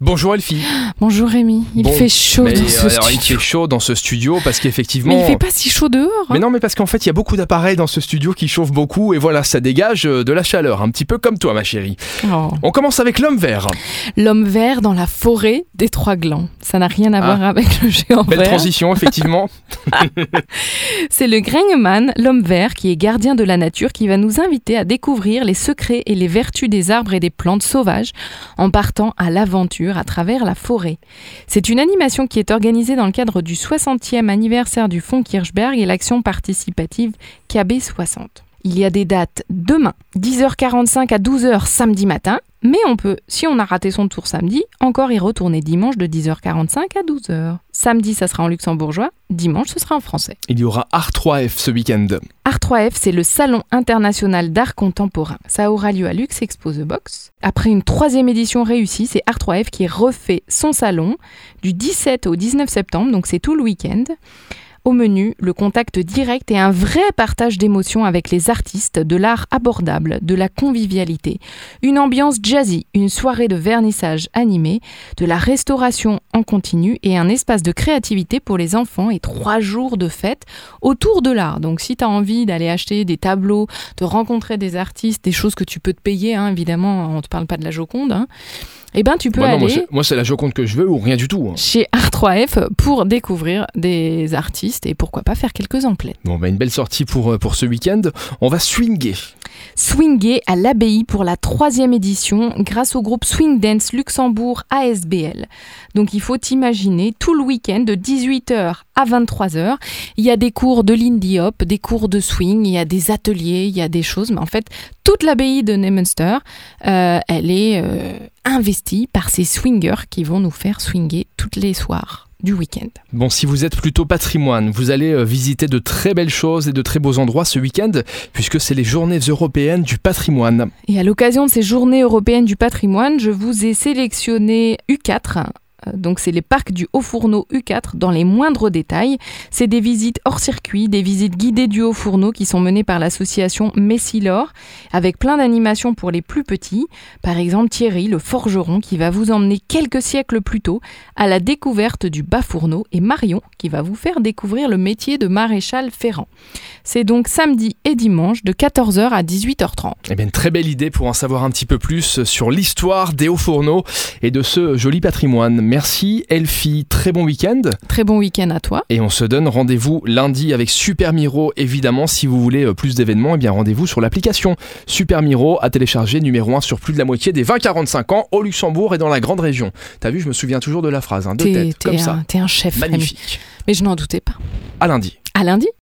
Bonjour Elfie. Bonjour Rémi, il Bon, fait chaud Mais, dans ce euh, il studio. fait chaud dans ce studio parce qu'effectivement. Mais il fait pas si chaud dehors. hein. Mais non, mais parce qu'en fait, il y a beaucoup d'appareils dans ce studio qui chauffent beaucoup et voilà, ça dégage euh, de la chaleur, un petit peu comme toi, ma chérie. Oh. On commence avec l'homme vert. L'homme vert dans la forêt des trois glands. Ça n'a rien à Ah. voir avec le géant Belle vert. transition, effectivement. C'est le Grengman, l'homme vert, qui est gardien de la nature, qui va nous inviter à découvrir les secrets et les vertus des arbres et des plantes sauvages en partant à l'aventure à travers la forêt. C'est une animation qui est organisée dans le cadre du 60e anniversaire du Fonds Kirchberg et l'action participative KB60. Il y a des dates demain, 10h45 à 12h samedi matin, mais on peut, si on a raté son tour samedi, encore y retourner dimanche de 10h45 à 12h. Samedi, ça sera en luxembourgeois, dimanche, ce sera en français. Il y aura Art 3F ce week-end. Art 3F, c'est le Salon international d'art contemporain. Ça aura lieu à Lux Expo The Box. Après une troisième édition réussie, c'est Art 3F qui refait son salon du 17 au 19 septembre, donc c'est tout le week-end. Au menu, le contact direct et un vrai partage d'émotions avec les artistes, de l'art abordable, de la convivialité, une ambiance jazzy, une soirée de vernissage animé, de la restauration en continu et un espace de créativité pour les enfants et trois jours de fête autour de l'art. Donc si tu as envie d'aller acheter des tableaux, de rencontrer des artistes, des choses que tu peux te payer, hein, évidemment, on ne te parle pas de la Joconde, hein, eh ben tu peux Bah non, moi, aller c'est- moi, c'est la Joconde que je veux ou rien du tout. hein. chez Art3F pour découvrir des artistes et pourquoi pas faire quelques emplettes. Bon, bah, une belle sortie pour, euh, pour ce week-end. On va swinger. Swinger à l'abbaye pour la troisième édition grâce au groupe Swing Dance Luxembourg ASBL. Donc il faut imaginer tout le week-end de 18h à 23h. Il y a des cours de Lindy Hop, des cours de swing, il y a des ateliers, il y a des choses. Mais en fait, toute l'abbaye de Neumünster, euh, elle est euh, investie par ces swingers qui vont nous faire swinger toutes les soirs du week-end. Bon, si vous êtes plutôt patrimoine, vous allez euh, visiter de très belles choses et de très beaux endroits ce week-end, puisque c'est les journées européennes du patrimoine. Et à l'occasion de ces journées européennes du patrimoine, je vous ai sélectionné U4. Euh, Donc c'est les parcs du Haut-Fourneau U4 dans les moindres détails. C'est des visites hors circuit, des visites guidées du Haut-Fourneau qui sont menées par l'association Messilor avec plein d'animations pour les plus petits. Par exemple Thierry, le forgeron, qui va vous emmener quelques siècles plus tôt à la découverte du Bas-Fourneau et Marion qui va vous faire découvrir le métier de maréchal ferrant. C'est donc samedi et dimanche de 14h à 18h30. Eh bien, une très belle idée pour en savoir un petit peu plus sur l'histoire des hauts fourneaux et de ce joli patrimoine. Merci Elfie, très bon week-end. Très bon week-end à toi. Et on se donne rendez-vous lundi avec Super Miro. Évidemment, si vous voulez euh, plus d'événements, eh bien rendez-vous sur l'application Super Miro à télécharger numéro 1 sur plus de la moitié des 20-45 ans au Luxembourg et dans la grande région. T'as vu, je me souviens toujours de la phrase, hein, de T'es tête, t'es comme un, ça. t'es un chef, Rémi. Magnifique. Mais je n'en doutais pas. À lundi. À lundi.